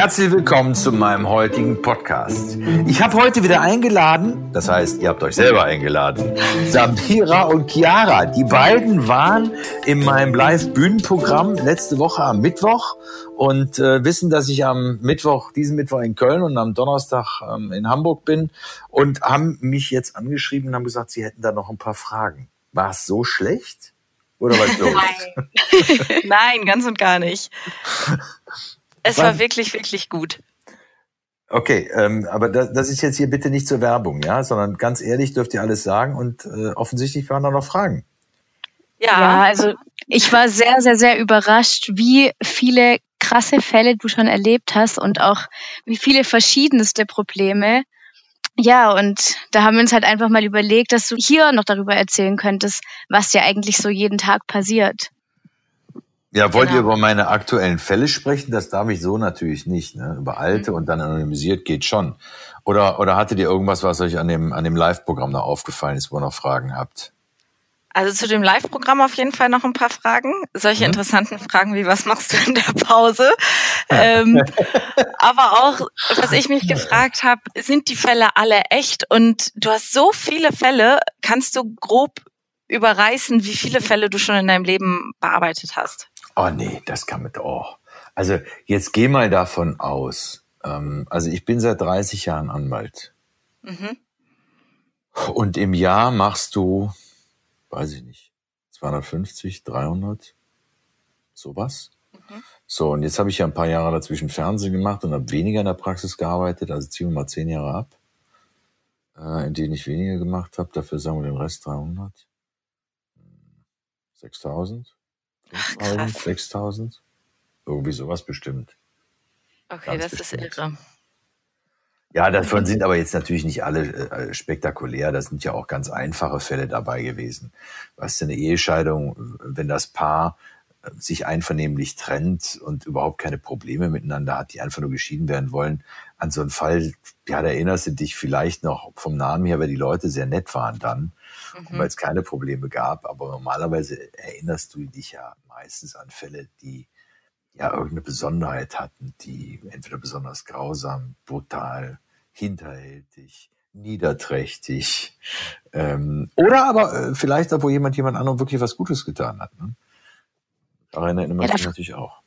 Herzlich willkommen zu meinem heutigen Podcast. Ich habe heute wieder eingeladen, das heißt, ihr habt euch selber eingeladen, Samira und Chiara. Die beiden waren in meinem Live-Bühnenprogramm letzte Woche am Mittwoch und äh, wissen, dass ich am Mittwoch, diesen Mittwoch in Köln und am Donnerstag ähm, in Hamburg bin und haben mich jetzt angeschrieben und haben gesagt, sie hätten da noch ein paar Fragen. War es so schlecht? Oder was los? Nein. Nein, ganz und gar nicht. Es war wirklich, wirklich gut. Okay, ähm, aber das, das ist jetzt hier bitte nicht zur Werbung, ja, sondern ganz ehrlich dürft ihr alles sagen und äh, offensichtlich waren da noch Fragen. Ja. ja, also ich war sehr, sehr, sehr überrascht, wie viele krasse Fälle du schon erlebt hast und auch wie viele verschiedenste Probleme. Ja, und da haben wir uns halt einfach mal überlegt, dass du hier noch darüber erzählen könntest, was dir eigentlich so jeden Tag passiert. Ja, wollt genau. ihr über meine aktuellen Fälle sprechen? Das darf ich so natürlich nicht. Ne? Über alte mhm. und dann anonymisiert geht schon. Oder, oder hattet ihr irgendwas, was euch an dem, an dem Live-Programm da aufgefallen ist, wo ihr noch Fragen habt? Also zu dem Live-Programm auf jeden Fall noch ein paar Fragen. Solche mhm. interessanten Fragen wie, was machst du in der Pause? ähm, aber auch, was ich mich gefragt habe, sind die Fälle alle echt? Und du hast so viele Fälle, kannst du grob überreißen, wie viele Fälle du schon in deinem Leben bearbeitet hast? Oh nee, das kann mit, oh. Also jetzt geh mal davon aus. Ähm, also ich bin seit 30 Jahren Anwalt. Mhm. Und im Jahr machst du, weiß ich nicht, 250, 300, sowas. Mhm. So, und jetzt habe ich ja ein paar Jahre dazwischen Fernsehen gemacht und habe weniger in der Praxis gearbeitet, also ziehen wir mal zehn Jahre ab, äh, in denen ich weniger gemacht habe. Dafür sagen wir den Rest 300. 6000. 5000, 6000. Irgendwie sowas bestimmt. Okay, Ganz das bestimmt. ist irre. Ja, davon sind aber jetzt natürlich nicht alle äh, spektakulär. Da sind ja auch ganz einfache Fälle dabei gewesen. Was eine Ehescheidung, wenn das Paar äh, sich einvernehmlich trennt und überhaupt keine Probleme miteinander hat, die einfach nur geschieden werden wollen. An so einen Fall, ja, da erinnerst du dich vielleicht noch vom Namen her, weil die Leute sehr nett waren dann mhm. weil es keine Probleme gab. Aber normalerweise erinnerst du dich ja meistens an Fälle, die ja irgendeine Besonderheit hatten, die entweder besonders grausam, brutal, hinterhältig, niederträchtig ähm, oder aber äh, vielleicht auch, wo jemand jemand anderem wirklich was Gutes getan hat. Ne? Daran erinnert man ja, sich natürlich auch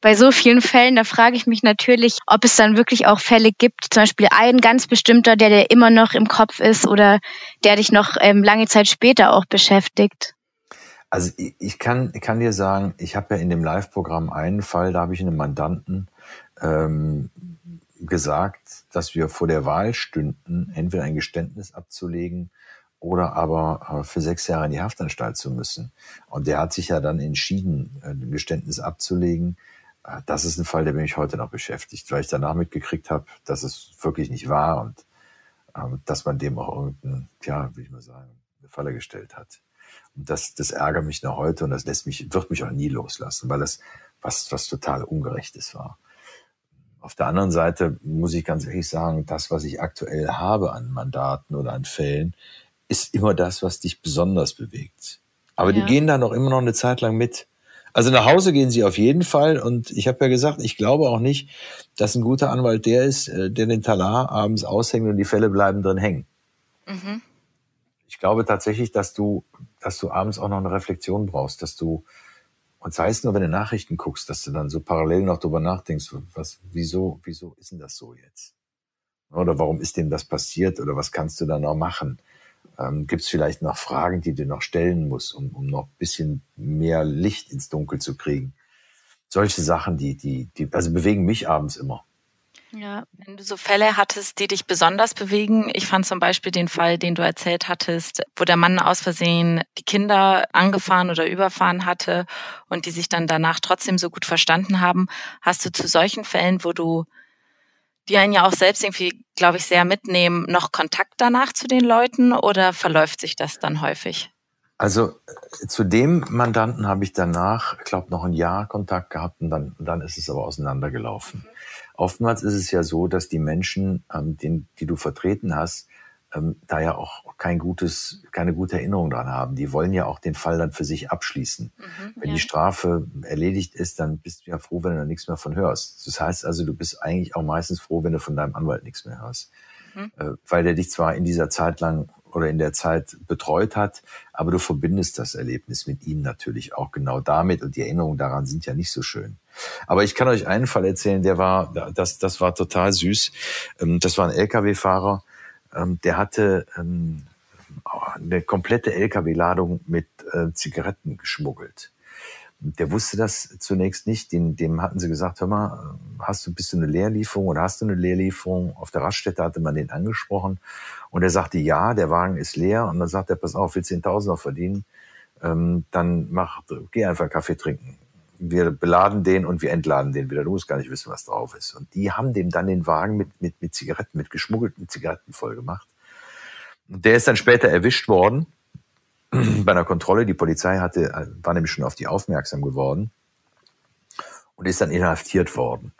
bei so vielen Fällen, da frage ich mich natürlich, ob es dann wirklich auch Fälle gibt, zum Beispiel ein ganz bestimmter, der dir immer noch im Kopf ist oder der dich noch ähm, lange Zeit später auch beschäftigt. Also ich, ich kann, ich kann dir sagen, ich habe ja in dem Live-Programm einen Fall, da habe ich einem Mandanten ähm, gesagt, dass wir vor der Wahl stünden, entweder ein Geständnis abzulegen oder aber äh, für sechs Jahre in die Haftanstalt zu müssen. Und der hat sich ja dann entschieden, äh, ein Geständnis abzulegen das ist ein Fall, der mich heute noch beschäftigt, weil ich danach mitgekriegt habe, dass es wirklich nicht war und ähm, dass man dem auch irgendeinen, ja, wie ich mal sagen, eine Falle gestellt hat. Und das, das ärgert mich noch heute und das lässt mich, wird mich auch nie loslassen, weil das was, was total Ungerechtes war. Auf der anderen Seite muss ich ganz ehrlich sagen, das, was ich aktuell habe an Mandaten oder an Fällen, ist immer das, was dich besonders bewegt. Aber ja. die gehen da noch immer noch eine Zeit lang mit. Also nach Hause gehen sie auf jeden Fall. Und ich habe ja gesagt, ich glaube auch nicht, dass ein guter Anwalt der ist, äh, der den Talar abends aushängt und die Fälle bleiben drin hängen. Mhm. Ich glaube tatsächlich, dass du, dass du abends auch noch eine Reflexion brauchst, dass du, und sei es nur, wenn du Nachrichten guckst, dass du dann so parallel noch drüber nachdenkst, was, wieso, wieso ist denn das so jetzt? Oder warum ist dem das passiert? Oder was kannst du da noch machen? Ähm, Gibt es vielleicht noch Fragen, die du noch stellen musst, um, um noch ein bisschen mehr Licht ins Dunkel zu kriegen? Solche Sachen, die, die, die, also bewegen mich abends immer. Ja, wenn du so Fälle hattest, die dich besonders bewegen. Ich fand zum Beispiel den Fall, den du erzählt hattest, wo der Mann aus Versehen die Kinder angefahren oder überfahren hatte und die sich dann danach trotzdem so gut verstanden haben. Hast du zu solchen Fällen, wo du die einen ja auch selbst irgendwie, glaube ich, sehr mitnehmen, noch Kontakt danach zu den Leuten oder verläuft sich das dann häufig? Also äh, zu dem Mandanten habe ich danach, ich glaube, noch ein Jahr Kontakt gehabt und dann, dann ist es aber auseinandergelaufen. Oftmals ist es ja so, dass die Menschen, ähm, den, die du vertreten hast, ähm, da ja auch kein gutes, keine gute Erinnerung dran haben. Die wollen ja auch den Fall dann für sich abschließen. Mhm, wenn ja. die Strafe erledigt ist, dann bist du ja froh, wenn du da nichts mehr von hörst. Das heißt also, du bist eigentlich auch meistens froh, wenn du von deinem Anwalt nichts mehr hörst. Mhm. Äh, weil der dich zwar in dieser Zeit lang oder in der Zeit betreut hat, aber du verbindest das Erlebnis mit ihm natürlich auch genau damit und die Erinnerungen daran sind ja nicht so schön. Aber ich kann euch einen Fall erzählen, der war, das, das war total süß. Ähm, das war ein LKW-Fahrer, ähm, der hatte ähm, eine komplette LKW-Ladung mit äh, Zigaretten geschmuggelt. Der wusste das zunächst nicht. Dem, dem hatten sie gesagt, hör mal, hast du, bist du eine Leerlieferung oder hast du eine Leerlieferung? Auf der Raststätte hatte man den angesprochen. Und er sagte, ja, der Wagen ist leer. Und dann sagt er, pass auf, willst du 10.000er verdienen? Ähm, dann mach, geh einfach Kaffee trinken. Wir beladen den und wir entladen den wieder. Du musst gar nicht wissen, was drauf ist. Und die haben dem dann den Wagen mit, mit, mit Zigaretten, mit geschmuggelten Zigaretten voll gemacht. Und der ist dann später erwischt worden bei einer Kontrolle. Die Polizei hatte, war nämlich schon auf die aufmerksam geworden und ist dann inhaftiert worden.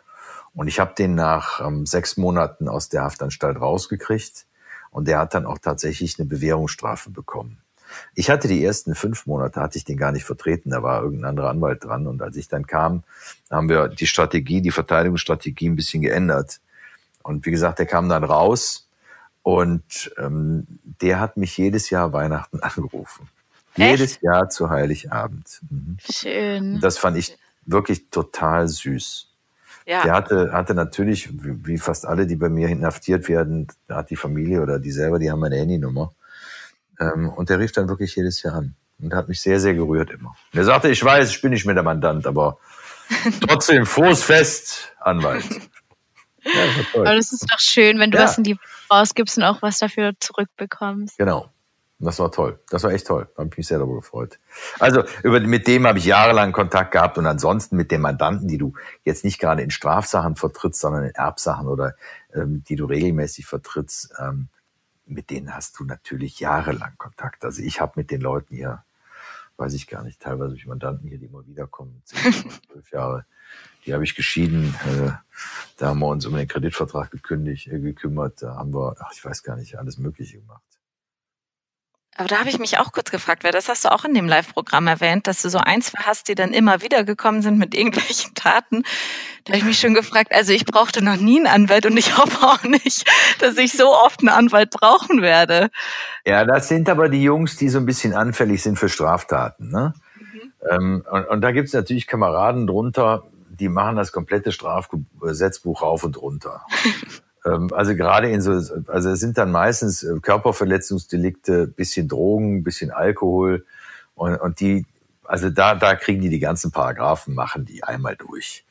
Und ich habe den nach ähm, sechs Monaten aus der Haftanstalt rausgekriegt und der hat dann auch tatsächlich eine Bewährungsstrafe bekommen. Ich hatte die ersten fünf Monate, hatte ich den gar nicht vertreten, da war irgendein anderer Anwalt dran. Und als ich dann kam, haben wir die Strategie, die Verteidigungsstrategie ein bisschen geändert. Und wie gesagt, der kam dann raus und ähm, der hat mich jedes Jahr Weihnachten angerufen. Echt? Jedes Jahr zu Heiligabend. Mhm. Schön. Das fand ich wirklich total süß. Ja. Der hatte, hatte natürlich, wie fast alle, die bei mir inhaftiert werden, hat die Familie oder die selber, die haben meine Handynummer. Ähm, und der rief dann wirklich jedes Jahr an und hat mich sehr, sehr gerührt immer. Und er sagte, ich weiß, ich bin nicht mehr der Mandant, aber trotzdem frohes Fest, Anwalt. Ja, das aber das ist doch schön, wenn du ja. was in die rausgibst und auch was dafür zurückbekommst. Genau. Das war toll. Das war echt toll. Da habe ich mich sehr darüber gefreut. Also über, mit dem habe ich jahrelang Kontakt gehabt und ansonsten mit den Mandanten, die du jetzt nicht gerade in Strafsachen vertrittst, sondern in Erbsachen oder ähm, die du regelmäßig vertrittst, ähm, mit denen hast du natürlich jahrelang Kontakt. Also ich habe mit den Leuten hier, weiß ich gar nicht, teilweise ich Mandanten hier, die immer wiederkommen, zehn, zwölf Jahre, die habe ich geschieden. Äh, da haben wir uns um den Kreditvertrag gekündigt, äh, gekümmert. Da haben wir, ach, ich weiß gar nicht, alles Mögliche gemacht. Aber da habe ich mich auch kurz gefragt, weil das hast du auch in dem Live-Programm erwähnt, dass du so eins hast, die dann immer wieder gekommen sind mit irgendwelchen Taten. Da habe ich mich schon gefragt, also ich brauchte noch nie einen Anwalt und ich hoffe auch nicht, dass ich so oft einen Anwalt brauchen werde. Ja, das sind aber die Jungs, die so ein bisschen anfällig sind für Straftaten. Ne? Mhm. Ähm, und, und da gibt es natürlich Kameraden drunter, die machen das komplette Strafgesetzbuch rauf und runter. Ähm, also gerade in so, also es sind dann meistens äh, Körperverletzungsdelikte, bisschen Drogen, bisschen Alkohol und, und die, also da, da kriegen die die ganzen Paragraphen, machen die einmal durch.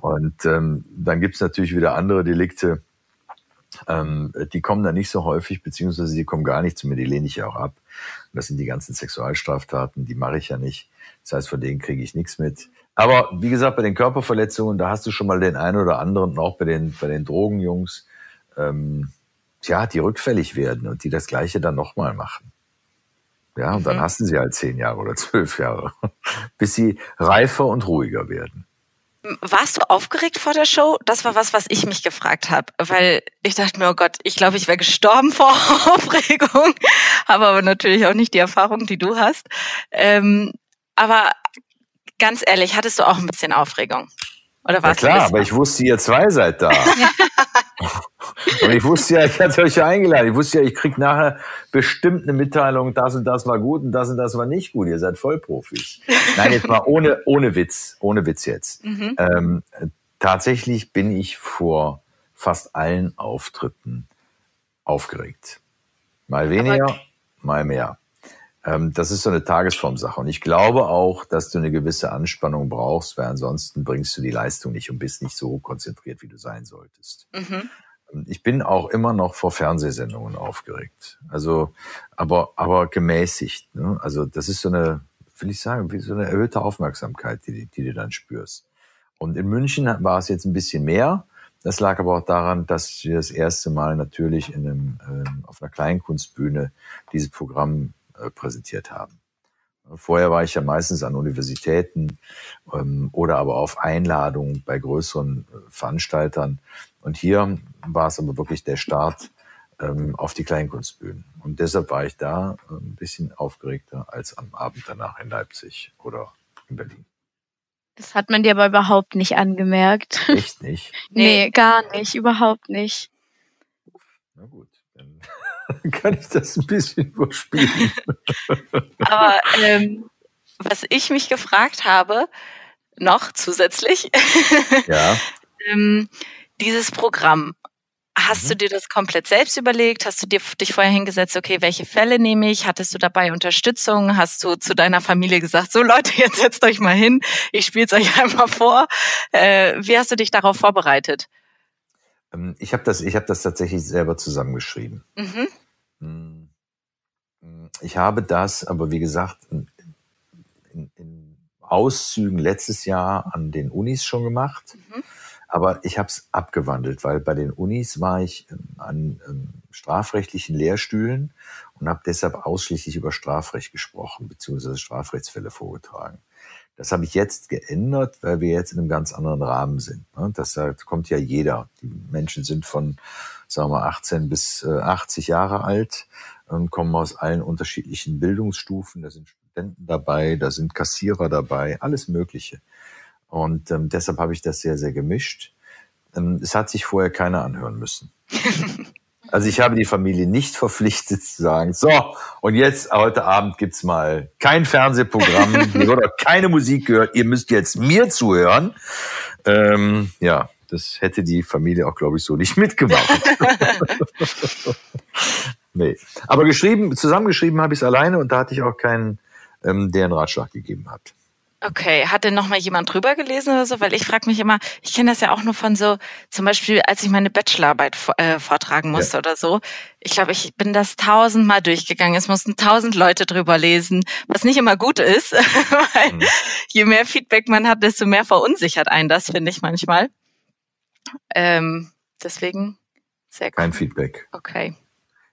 Und ähm, dann gibt's natürlich wieder andere Delikte, ähm, die kommen dann nicht so häufig, beziehungsweise die kommen gar nicht zu mir, die lehne ich ja auch ab. Und das sind die ganzen Sexualstraftaten, die mache ich ja nicht. Das heißt, von denen kriege ich nichts mit. Aber wie gesagt, bei den Körperverletzungen, da hast du schon mal den einen oder anderen, auch bei den, bei den Drogenjungs, ähm, tja, die rückfällig werden und die das Gleiche dann nochmal machen. Ja, und mhm. dann hast du sie halt zehn Jahre oder zwölf Jahre, bis sie reifer und ruhiger werden. Warst du aufgeregt vor der Show? Das war was, was ich mich gefragt habe, weil ich dachte mir, oh Gott, ich glaube, ich wäre gestorben vor Aufregung, habe aber natürlich auch nicht die Erfahrung, die du hast. Ähm, aber ganz ehrlich, hattest du auch ein bisschen Aufregung? Oder warst ja klar, aber ich wusste, ihr zwei seid da. und ich wusste ja, ich hatte euch ja eingeladen. Ich wusste ja, ich krieg nachher bestimmt eine Mitteilung, das und das war gut und das und das war nicht gut. Ihr seid Vollprofis. Nein, jetzt mal ohne, ohne Witz, ohne Witz jetzt. Mhm. Ähm, tatsächlich bin ich vor fast allen Auftritten aufgeregt. Mal weniger, aber mal mehr. Ähm, das ist so eine Tagesformsache. Und ich glaube auch, dass du eine gewisse Anspannung brauchst, weil ansonsten bringst du die Leistung nicht und bist nicht so konzentriert, wie du sein solltest. Mhm. Ähm, ich bin auch immer noch vor Fernsehsendungen aufgeregt. Also, aber, aber gemäßigt. Ne? Also, das ist so eine, will ich sagen, wie so eine erhöhte Aufmerksamkeit, die, die du dann spürst. Und in München war es jetzt ein bisschen mehr. Das lag aber auch daran, dass wir das erste Mal natürlich in einem, ähm, auf einer Kleinkunstbühne dieses Programm äh, präsentiert haben. Vorher war ich ja meistens an Universitäten ähm, oder aber auf Einladung bei größeren äh, Veranstaltern. Und hier war es aber wirklich der Start ähm, auf die Kleinkunstbühnen. Und deshalb war ich da äh, ein bisschen aufgeregter als am Abend danach in Leipzig oder in Berlin. Das hat man dir aber überhaupt nicht angemerkt. Echt nicht? nee, gar nicht, überhaupt nicht. Na gut, dann kann ich das ein bisschen überspielen. aber ähm, was ich mich gefragt habe, noch zusätzlich, ja. ähm, dieses Programm, Hast mhm. du dir das komplett selbst überlegt? Hast du dir dich vorher hingesetzt, okay, welche Fälle nehme ich? Hattest du dabei Unterstützung? Hast du zu deiner Familie gesagt, so Leute, jetzt setzt euch mal hin, ich spiele es euch einmal vor. Äh, wie hast du dich darauf vorbereitet? Ähm, ich habe das, ich hab das tatsächlich selber zusammengeschrieben. Mhm. Hm. Hm. Ich habe das, aber wie gesagt, in, in Auszügen letztes Jahr an den Unis schon gemacht. Mhm aber ich habe es abgewandelt, weil bei den Unis war ich ähm, an ähm, strafrechtlichen Lehrstühlen und habe deshalb ausschließlich über Strafrecht gesprochen, beziehungsweise Strafrechtsfälle vorgetragen. Das habe ich jetzt geändert, weil wir jetzt in einem ganz anderen Rahmen sind. Ne? Das kommt ja jeder. Die Menschen sind von, sagen wir, 18 bis 80 äh, Jahre alt und kommen aus allen unterschiedlichen Bildungsstufen. Da sind Studenten dabei, da sind Kassierer dabei, alles Mögliche. Und ähm, deshalb habe ich das sehr, sehr gemischt. Ähm, es hat sich vorher keiner anhören müssen. Also ich habe die Familie nicht verpflichtet zu sagen, so, und jetzt heute Abend gibt's mal kein Fernsehprogramm, hier wird auch keine Musik gehört, ihr müsst jetzt mir zuhören. Ähm, ja, das hätte die Familie auch, glaube ich, so nicht mitgemacht. nee. Aber geschrieben, zusammengeschrieben habe ich es alleine und da hatte ich auch keinen, ähm, der einen Ratschlag gegeben hat. Okay, hat denn noch mal jemand drüber gelesen oder so? Weil ich frage mich immer, ich kenne das ja auch nur von so, zum Beispiel, als ich meine Bachelorarbeit äh, vortragen musste ja. oder so. Ich glaube, ich bin das tausendmal durchgegangen. Es mussten tausend Leute drüber lesen, was nicht immer gut ist, weil mhm. je mehr Feedback man hat, desto mehr verunsichert einen das, finde ich manchmal. Ähm, deswegen sehr gut. Kein Feedback. Okay.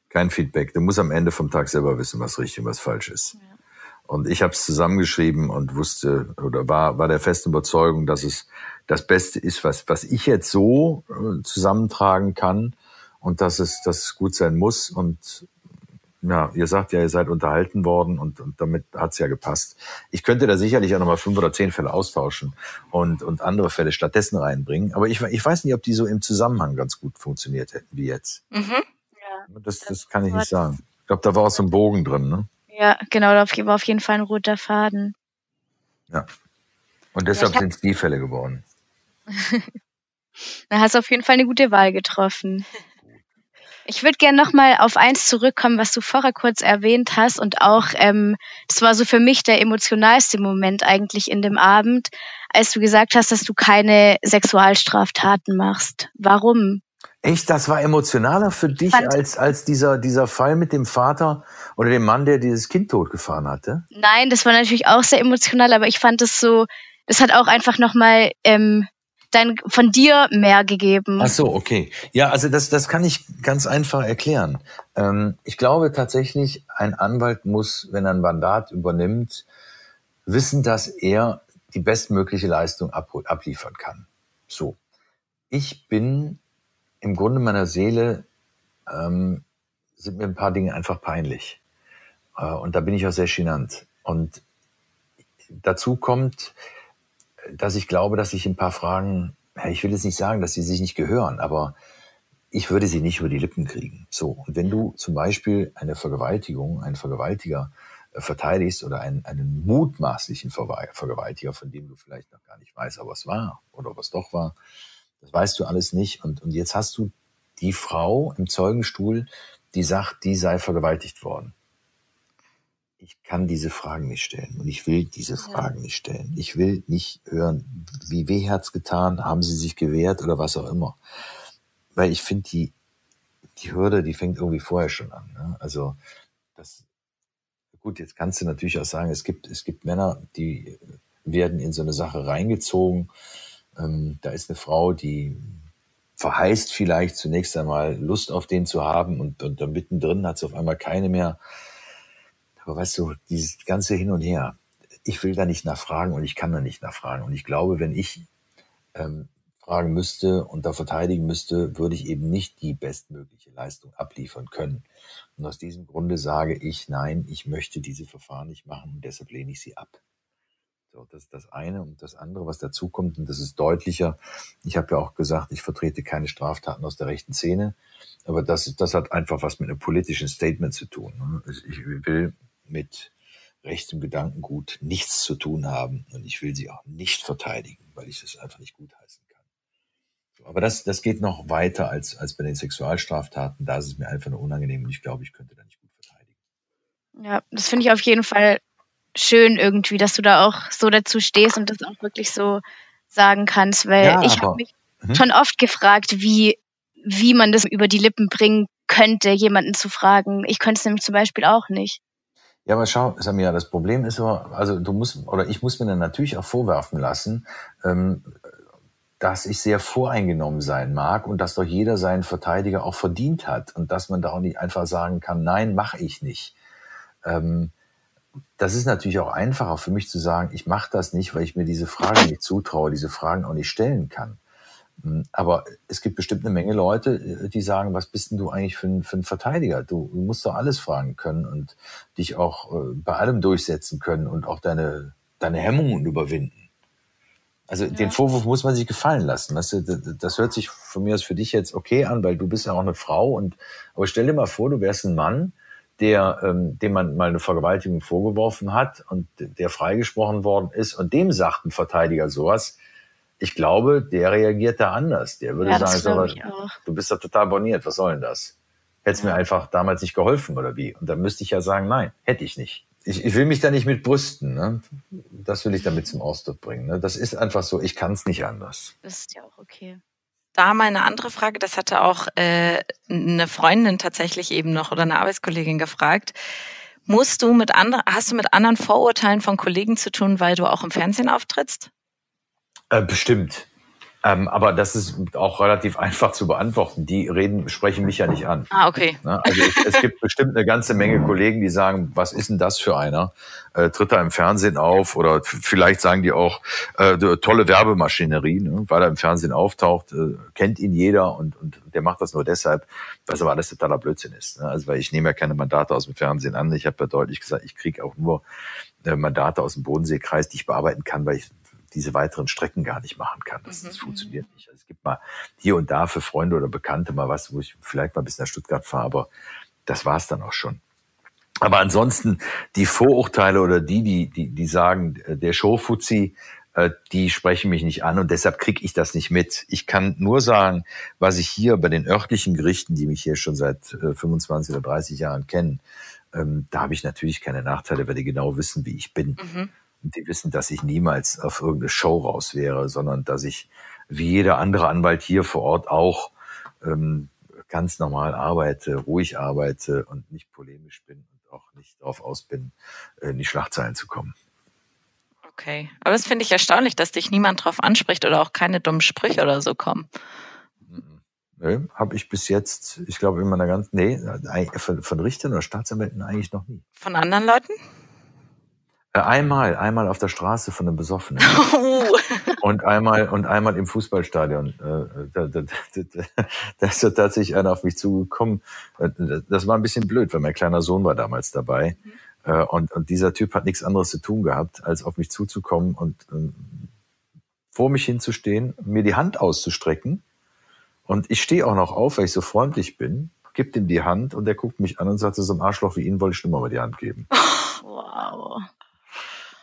Kein Feedback. Du musst am Ende vom Tag selber wissen, was richtig und was falsch ist. Ja. Und ich habe es zusammengeschrieben und wusste oder war, war der festen Überzeugung, dass es das Beste ist, was, was ich jetzt so äh, zusammentragen kann und dass es, dass es gut sein muss. Und ja, ihr sagt ja, ihr seid unterhalten worden und, und damit hat's ja gepasst. Ich könnte da sicherlich auch nochmal fünf oder zehn Fälle austauschen und, und andere Fälle stattdessen reinbringen. Aber ich, ich weiß nicht, ob die so im Zusammenhang ganz gut funktioniert hätten wie jetzt. Mhm. Ja, das, das kann ich nicht sagen. Ich glaube, da war auch so ein Bogen drin. Ne? Ja, genau, da war auf jeden Fall ein roter Faden. Ja. Und deshalb ja, sind es die Fälle geworden. da hast du auf jeden Fall eine gute Wahl getroffen. Ich würde gerne nochmal auf eins zurückkommen, was du vorher kurz erwähnt hast und auch, ähm, das war so für mich der emotionalste Moment eigentlich in dem Abend, als du gesagt hast, dass du keine Sexualstraftaten machst. Warum? Echt, das war emotionaler für dich als, als dieser, dieser Fall mit dem Vater oder dem Mann, der dieses Kind totgefahren hatte? Nein, das war natürlich auch sehr emotional, aber ich fand es so, es hat auch einfach nochmal ähm, dann von dir mehr gegeben. Ach so, okay. Ja, also das, das kann ich ganz einfach erklären. Ähm, ich glaube tatsächlich, ein Anwalt muss, wenn er ein Mandat übernimmt, wissen, dass er die bestmögliche Leistung ab, abliefern kann. So. Ich bin im Grunde meiner Seele ähm, sind mir ein paar Dinge einfach peinlich. Äh, und da bin ich auch sehr genannt. Und dazu kommt, dass ich glaube, dass ich ein paar Fragen, ich will jetzt nicht sagen, dass sie sich nicht gehören, aber ich würde sie nicht über die Lippen kriegen. So. Und wenn du zum Beispiel eine Vergewaltigung, einen Vergewaltiger äh, verteidigst oder einen, einen mutmaßlichen Vergewaltiger, von dem du vielleicht noch gar nicht weißt, aber es war oder was doch war, das weißt du alles nicht. Und, und jetzt hast du die Frau im Zeugenstuhl, die sagt, die sei vergewaltigt worden. Ich kann diese Fragen nicht stellen und ich will diese Fragen ja. nicht stellen. Ich will nicht hören, wie weh hat's getan, haben sie sich gewehrt oder was auch immer. Weil ich finde, die, die Hürde, die fängt irgendwie vorher schon an. Ne? Also das, gut, jetzt kannst du natürlich auch sagen, es gibt, es gibt Männer, die werden in so eine Sache reingezogen ähm, da ist eine Frau, die verheißt vielleicht zunächst einmal Lust auf den zu haben und, und dann mittendrin hat sie auf einmal keine mehr. Aber weißt du, dieses ganze Hin und Her, ich will da nicht nachfragen und ich kann da nicht nachfragen. Und ich glaube, wenn ich ähm, fragen müsste und da verteidigen müsste, würde ich eben nicht die bestmögliche Leistung abliefern können. Und aus diesem Grunde sage ich, nein, ich möchte diese Verfahren nicht machen und deshalb lehne ich sie ab. So, das ist das eine. Und das andere, was dazu kommt, und das ist deutlicher. Ich habe ja auch gesagt, ich vertrete keine Straftaten aus der rechten Szene. Aber das, das hat einfach was mit einem politischen Statement zu tun. Ne? Ich will mit rechtem Gedankengut nichts zu tun haben und ich will sie auch nicht verteidigen, weil ich das einfach nicht gutheißen kann. Aber das, das geht noch weiter als, als bei den Sexualstraftaten. Da ist es mir einfach nur unangenehm und ich glaube, ich könnte da nicht gut verteidigen. Ja, das finde ich auf jeden Fall schön irgendwie, dass du da auch so dazu stehst und das auch wirklich so sagen kannst, weil ja, ich habe mich hm? schon oft gefragt, wie, wie man das über die Lippen bringen könnte, jemanden zu fragen. Ich könnte es nämlich zum Beispiel auch nicht. Ja, aber schau, Samia, das Problem ist aber, also du musst, oder ich muss mir dann natürlich auch vorwerfen lassen, ähm, dass ich sehr voreingenommen sein mag und dass doch jeder seinen Verteidiger auch verdient hat und dass man da auch nicht einfach sagen kann, nein, mache ich nicht. Ähm, das ist natürlich auch einfacher für mich zu sagen, ich mache das nicht, weil ich mir diese Fragen nicht zutraue, diese Fragen auch nicht stellen kann. Hm, aber es gibt bestimmt eine Menge Leute, äh, die sagen, was bist denn du eigentlich für ein, für ein Verteidiger? Du, du musst doch alles fragen können und dich auch äh, bei allem durchsetzen können und auch deine, deine Hemmungen überwinden. Also ja. den Vorwurf muss man sich gefallen lassen. Weißt du, das hört sich von mir aus für dich jetzt okay an, weil du bist ja auch eine Frau. Und aber stell dir mal vor, du wärst ein Mann, der, ähm, dem man mal eine Vergewaltigung vorgeworfen hat und der freigesprochen worden ist und dem sagt ein Verteidiger sowas. Ich glaube, der reagiert da anders. Der würde ja, sagen, so, du bist da total boniert, was soll denn das? Hättest ja. mir einfach damals nicht geholfen oder wie? Und dann müsste ich ja sagen, nein, hätte ich nicht. Ich, ich will mich da nicht mit brüsten. Ne? Das will ich damit zum Ausdruck bringen. Ne? Das ist einfach so, ich kann es nicht anders. Das ist ja auch okay da mal eine andere Frage, das hatte auch äh, eine Freundin tatsächlich eben noch oder eine Arbeitskollegin gefragt. Musst du mit anderen, hast du mit anderen Vorurteilen von Kollegen zu tun, weil du auch im Fernsehen auftrittst? Äh, bestimmt. Ähm, aber das ist auch relativ einfach zu beantworten. Die reden, sprechen mich ja nicht an. Ah, okay. Ne? Also ich, es gibt bestimmt eine ganze Menge Kollegen, die sagen, was ist denn das für einer? Äh, tritt er im Fernsehen auf oder vielleicht sagen die auch, äh, tolle Werbemaschinerie, ne? weil er im Fernsehen auftaucht, äh, kennt ihn jeder und, und der macht das nur deshalb, was aber alles totaler Blödsinn ist. Ne? Also weil ich nehme ja keine Mandate aus dem Fernsehen an. Ich habe ja deutlich gesagt, ich kriege auch nur äh, Mandate aus dem Bodenseekreis, die ich bearbeiten kann, weil ich diese weiteren Strecken gar nicht machen kann. Das, das mhm. funktioniert nicht. Also es gibt mal hier und da für Freunde oder Bekannte mal was, wo ich vielleicht mal bis nach Stuttgart fahre, aber das war's dann auch schon. Aber ansonsten die Vorurteile oder die, die, die, die sagen, äh, der Showfuzzi, äh, die sprechen mich nicht an und deshalb kriege ich das nicht mit. Ich kann nur sagen, was ich hier bei den örtlichen Gerichten, die mich hier schon seit 25 äh, oder 30 Jahren kennen, ähm, da habe ich natürlich keine Nachteile, weil die genau wissen, wie ich bin. Mhm. Die wissen, dass ich niemals auf irgendeine Show raus wäre, sondern dass ich wie jeder andere Anwalt hier vor Ort auch ähm, ganz normal arbeite, ruhig arbeite und nicht polemisch bin und auch nicht darauf aus bin, in die Schlagzeilen zu kommen. Okay, aber das finde ich erstaunlich, dass dich niemand drauf anspricht oder auch keine dummen Sprüche oder so kommen. Nö, habe ich bis jetzt, ich glaube in meiner ganzen, nee, von, von Richtern oder Staatsanwälten eigentlich noch nie. Von anderen Leuten? Äh, einmal, einmal auf der Straße von einem Besoffenen. Oh. Und einmal, und einmal im Fußballstadion. Äh, da, da, da, da ist tatsächlich einer auf mich zugekommen. Äh, das war ein bisschen blöd, weil mein kleiner Sohn war damals dabei. Mhm. Und, und dieser Typ hat nichts anderes zu tun gehabt, als auf mich zuzukommen und vor mich hinzustehen, mir die Hand auszustrecken. Und ich stehe auch noch auf, weil ich so freundlich bin, gibt ihm die Hand und er guckt mich an und sagt, so ein Arschloch wie ihn wollte ich nur mal die Hand geben. Wow.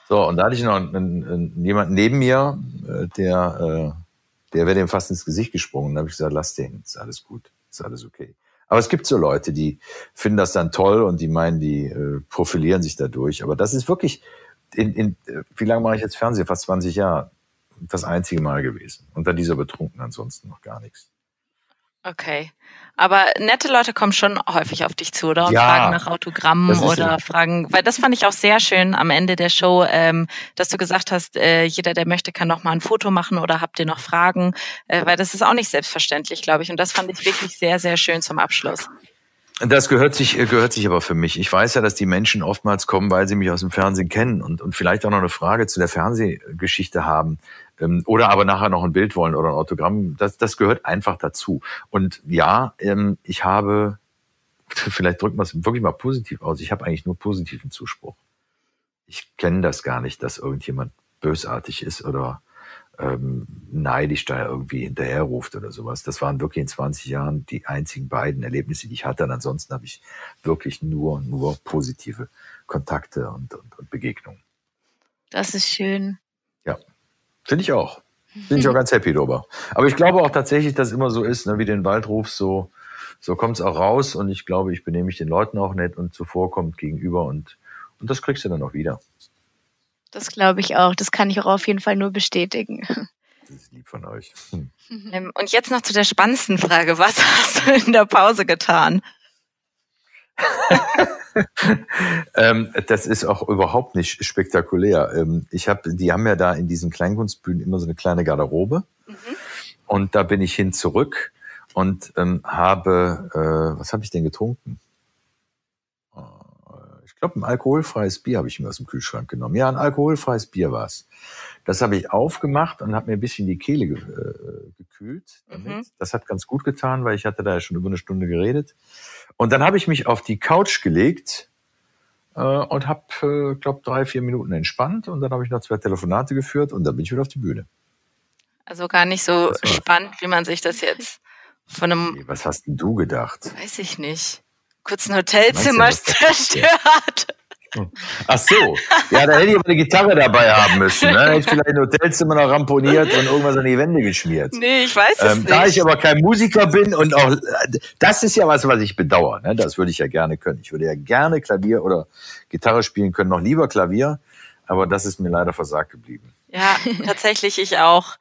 So, und da hatte ich noch einen, einen, jemanden neben mir, äh, der, äh, der wäre dem fast ins Gesicht gesprungen. Da habe ich gesagt, lass den, ist alles gut, ist alles okay. Aber es gibt so Leute, die finden das dann toll und die meinen, die äh, profilieren sich dadurch. Aber das ist wirklich, in, in, wie lange mache ich jetzt Fernsehen? Fast 20 Jahre. Das einzige Mal gewesen. Unter dieser Betrunken ansonsten noch gar nichts. Okay. Aber nette Leute kommen schon häufig auf dich zu, oder? Und ja, fragen nach Autogrammen oder so. fragen, weil das fand ich auch sehr schön am Ende der Show, ähm, dass du gesagt hast, äh, jeder, der möchte, kann noch mal ein Foto machen oder habt ihr noch Fragen? Äh, weil das ist auch nicht selbstverständlich, glaube ich. Und das fand ich wirklich sehr, sehr schön zum Abschluss. Das gehört sich, gehört sich aber für mich. Ich weiß ja, dass die Menschen oftmals kommen, weil sie mich aus dem Fernsehen kennen und, und vielleicht auch noch eine Frage zu der Fernsehgeschichte haben ähm, oder aber nachher noch ein Bild wollen oder ein Autogramm. Das, das gehört einfach dazu. Und ja, ähm, ich habe, vielleicht drücken wir es wirklich mal positiv aus, ich habe eigentlich nur positiven Zuspruch. Ich kenne das gar nicht, dass irgendjemand bösartig ist oder ähm, neidisch da irgendwie hinterherruft oder sowas. Das waren wirklich in 20 Jahren die einzigen beiden Erlebnisse, die ich hatte. Und ansonsten habe ich wirklich nur, nur positive Kontakte und, und, und Begegnungen. Das ist schön. Ja, finde ich auch. Bin ich auch ganz happy drüber. Aber ich glaube auch tatsächlich, dass es immer so ist, ne, wie den Waldruf, so, so kommt es auch raus. Und ich glaube, ich benehme mich den Leuten auch nett und zuvorkommt gegenüber und, und das kriegst du dann auch wieder. Das glaube ich auch. Das kann ich auch auf jeden Fall nur bestätigen. Das ist lieb von euch. Hm. Ähm, und jetzt noch zu der spannendsten Frage. Was hast du in der Pause getan? ähm, das ist auch überhaupt nicht spektakulär. Ähm, ich habe, die haben ja da in diesen Kleinkunstbühnen immer so eine kleine Garderobe. Mhm. Und da bin ich hin zurück und ähm, habe, äh, was habe ich denn getrunken? Ich glaube, ein alkoholfreies Bier habe ich mir aus dem Kühlschrank genommen. Ja, ein alkoholfreies Bier war es. Das habe ich aufgemacht und habe mir ein bisschen die Kehle ge äh, gekühlt. Mhm. Das hat ganz gut getan, weil ich hatte da ja schon über eine Stunde geredet. Und dann habe ich mich auf die Couch gelegt äh, und habe, äh, glaube drei, vier Minuten entspannt. Und dann habe ich noch zwei Telefonate geführt und dann bin ich wieder auf die Bühne. Also gar nicht so spannend, wie man sich das jetzt von einem... was hast denn du gedacht? Weiß ich nicht kurz ein Hotelzimmer zerstört. Ach so, ja, da hätte ich aber eine Gitarre dabei haben müssen. Ne? Hätte ich vielleicht ein Hotelzimmer noch ramponiert und irgendwas an die Wände geschmiert. Nee, ich weiß es ähm, nicht. Da ich aber kein Musiker bin und auch, das ist ja was, was ich bedauere. Ne? Das würde ich ja gerne können. Ich würde ja gerne Klavier oder Gitarre spielen können, noch lieber Klavier, aber das ist mir leider versagt geblieben. Ja, tatsächlich ich auch.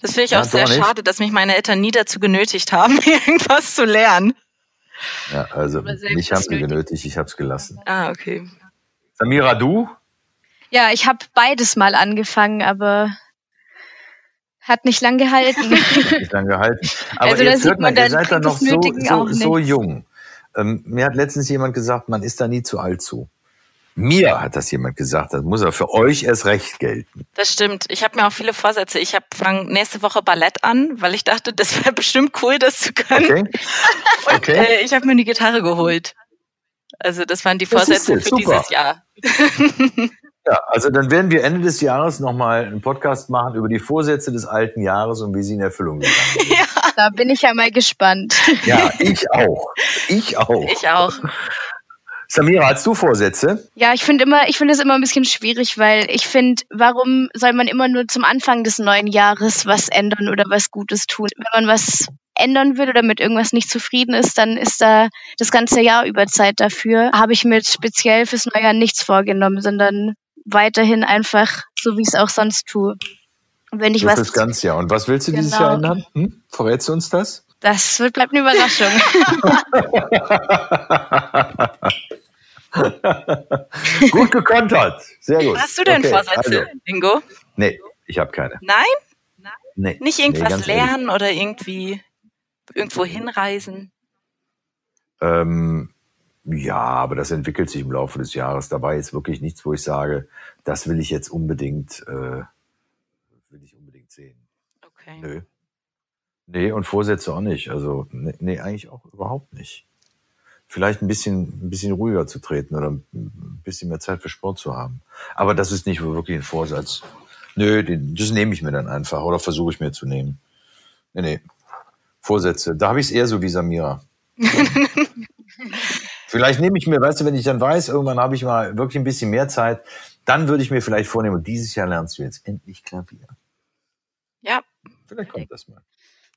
Das finde ich ja, auch sehr schade, dass mich meine Eltern nie dazu genötigt haben, irgendwas zu lernen. Ja, also mich haben sie genötigt, ich habe es gelassen. Ah, okay. Samira, du? Ja, ich habe beides mal angefangen, aber hat nicht lang gehalten. hat nicht lang gehalten. Aber also, jetzt hört man, man ihr seid dann noch so, so, so jung. Ähm, mir hat letztens jemand gesagt, man ist da nie zu alt zu. Mir hat das jemand gesagt, das muss er für euch erst recht gelten. Das stimmt. Ich habe mir auch viele Vorsätze. Ich fange nächste Woche Ballett an, weil ich dachte, das wäre bestimmt cool, das zu können. Okay. Und, Äh, ich habe mir eine Gitarre geholt. Also das waren die Vorsätze für dieses Jahr. Ja, also dann werden wir Ende des Jahres nochmal einen Podcast machen über die Vorsätze des alten Jahres und wie sie in Erfüllung gegangen sind. ja. Da bin ich ja mal gespannt. Ja, ich auch. Ich auch. Ich auch. Samira, hast du Vorsätze? Ja, ich finde immer, ich finde es immer ein bisschen schwierig, weil ich finde, warum soll man immer nur zum Anfang des neuen Jahres was ändern oder was Gutes tun? Wenn man was ändern will oder mit irgendwas nicht zufrieden ist, dann ist da das ganze Jahr über Zeit dafür. Habe ich mir speziell fürs neue Jahr nichts vorgenommen, sondern weiterhin einfach so, wie ich es auch sonst tue. Und wenn ich so was. Das ganze Jahr. Und was willst du genau. dieses Jahr ändern? Hm? Verrätst du uns das? Das wird, bleibt eine Überraschung. gut gekontert. Sehr gut. Hast du denn okay, Vorsätze, also. Ingo? Nee, ich habe keine. Nein? Nee. Nicht irgendwas nee, lernen ehrlich. oder irgendwie irgendwo hinreisen? Ähm, ja, aber das entwickelt sich im Laufe des Jahres. Dabei ist wirklich nichts, wo ich sage, das will ich jetzt unbedingt, äh, will ich unbedingt sehen. Okay. Nö. Nee, und Vorsätze auch nicht. Also, nee, nee, eigentlich auch überhaupt nicht. Vielleicht ein bisschen, ein bisschen ruhiger zu treten oder ein bisschen mehr Zeit für Sport zu haben. Aber das ist nicht wirklich ein Vorsatz. Nö, den, das nehme ich mir dann einfach oder versuche ich mir zu nehmen. Nee, nee. Vorsätze. Da habe ich es eher so wie Samira. vielleicht nehme ich mir, weißt du, wenn ich dann weiß, irgendwann habe ich mal wirklich ein bisschen mehr Zeit, dann würde ich mir vielleicht vornehmen, dieses Jahr lernst du jetzt endlich Klavier. Ja. Vielleicht kommt das mal.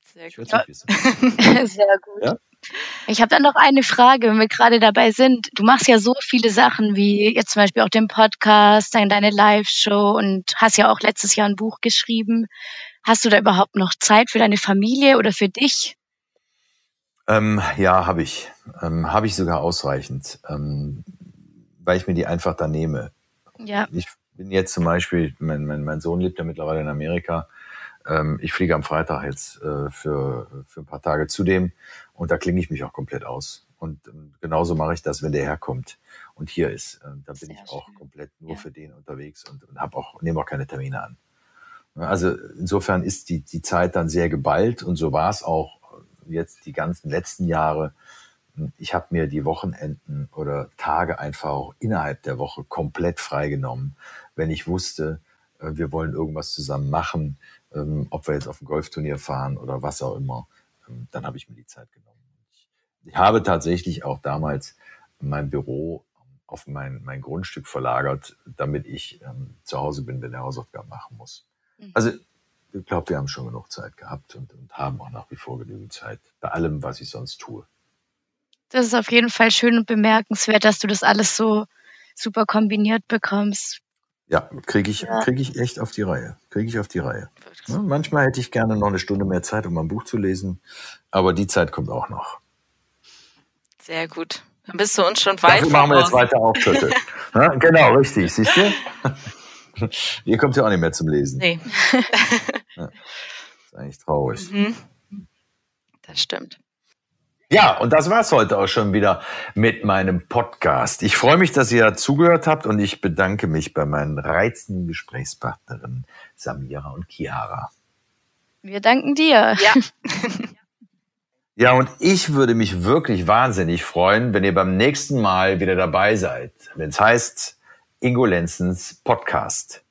Sehr gut. Ja. Sehr gut. Ja? Ich habe dann noch eine Frage, wenn wir gerade dabei sind. Du machst ja so viele Sachen, wie jetzt zum Beispiel auch den Podcast, dann deine Live-Show und hast ja auch letztes Jahr ein Buch geschrieben. Hast du da überhaupt noch Zeit für deine Familie oder für dich? Ähm, ja, habe ich. Ähm, habe ich sogar ausreichend, ähm, weil ich mir die einfach da nehme. Ja. Ich bin jetzt zum Beispiel, mein, mein, mein Sohn lebt ja mittlerweile in Amerika ähm, ich fliege am Freitag jetzt äh, für, für ein paar Tage zu dem und da klinge ich mich auch komplett aus. Und ähm, genauso mache ich das, wenn der herkommt und hier ist. Äh, da bin Sehr ich auch schön. komplett nur ja. für den unterwegs und, und habe auch, nehme auch keine Termine an. Also insofern ist die, die Zeit dann sehr geballt und so war es auch jetzt die ganzen letzten Jahre. Ich habe mir die Wochenenden oder Tage einfach auch innerhalb der Woche komplett freigenommen, wenn ich wusste, äh, wir wollen irgendwas zusammen machen, ähm, ob wir jetzt auf ein Golfturnier fahren oder was auch immer, ähm, dann habe ich mir die Zeit genommen. Ich habe tatsächlich auch damals mein Büro auf mein, mein Grundstück verlagert, damit ich ähm, zu Hause bin, wenn der Hausaufgaben machen muss. Mhm. Also ich glaube, wir haben schon genug Zeit gehabt und, und haben auch nach wie vor genügend Zeit bei allem, was ich sonst tue. Das ist auf jeden Fall schön und bemerkenswert, dass du das alles so super kombiniert bekommst. Ja, kriege ich, ja. krieg ich echt auf die Reihe. Kriege ich auf die Reihe. Ja, manchmal hätte ich gerne noch eine Stunde mehr Zeit, um ein Buch zu lesen, aber die Zeit kommt auch noch. Sehr gut. Dann bist du uns schon weit Dafür machen wir jetzt weiter Auftritte. ja, genau, richtig. Siehst du? Ihr kommt ja auch nicht mehr zum Lesen. Nee. ja, ist eigentlich traurig. Mhm. Das stimmt. Ja, und das war's heute auch schon wieder mit meinem Podcast. Ich freue mich, dass ihr zugehört habt und ich bedanke mich bei meinen reizenden Gesprächspartnerinnen Samira und Chiara. Wir danken dir. Ja. ja, und ich würde mich wirklich wahnsinnig freuen, wenn ihr beim nächsten Mal wieder dabei seid, wenn es heißt Ingo Lenzens Podcast.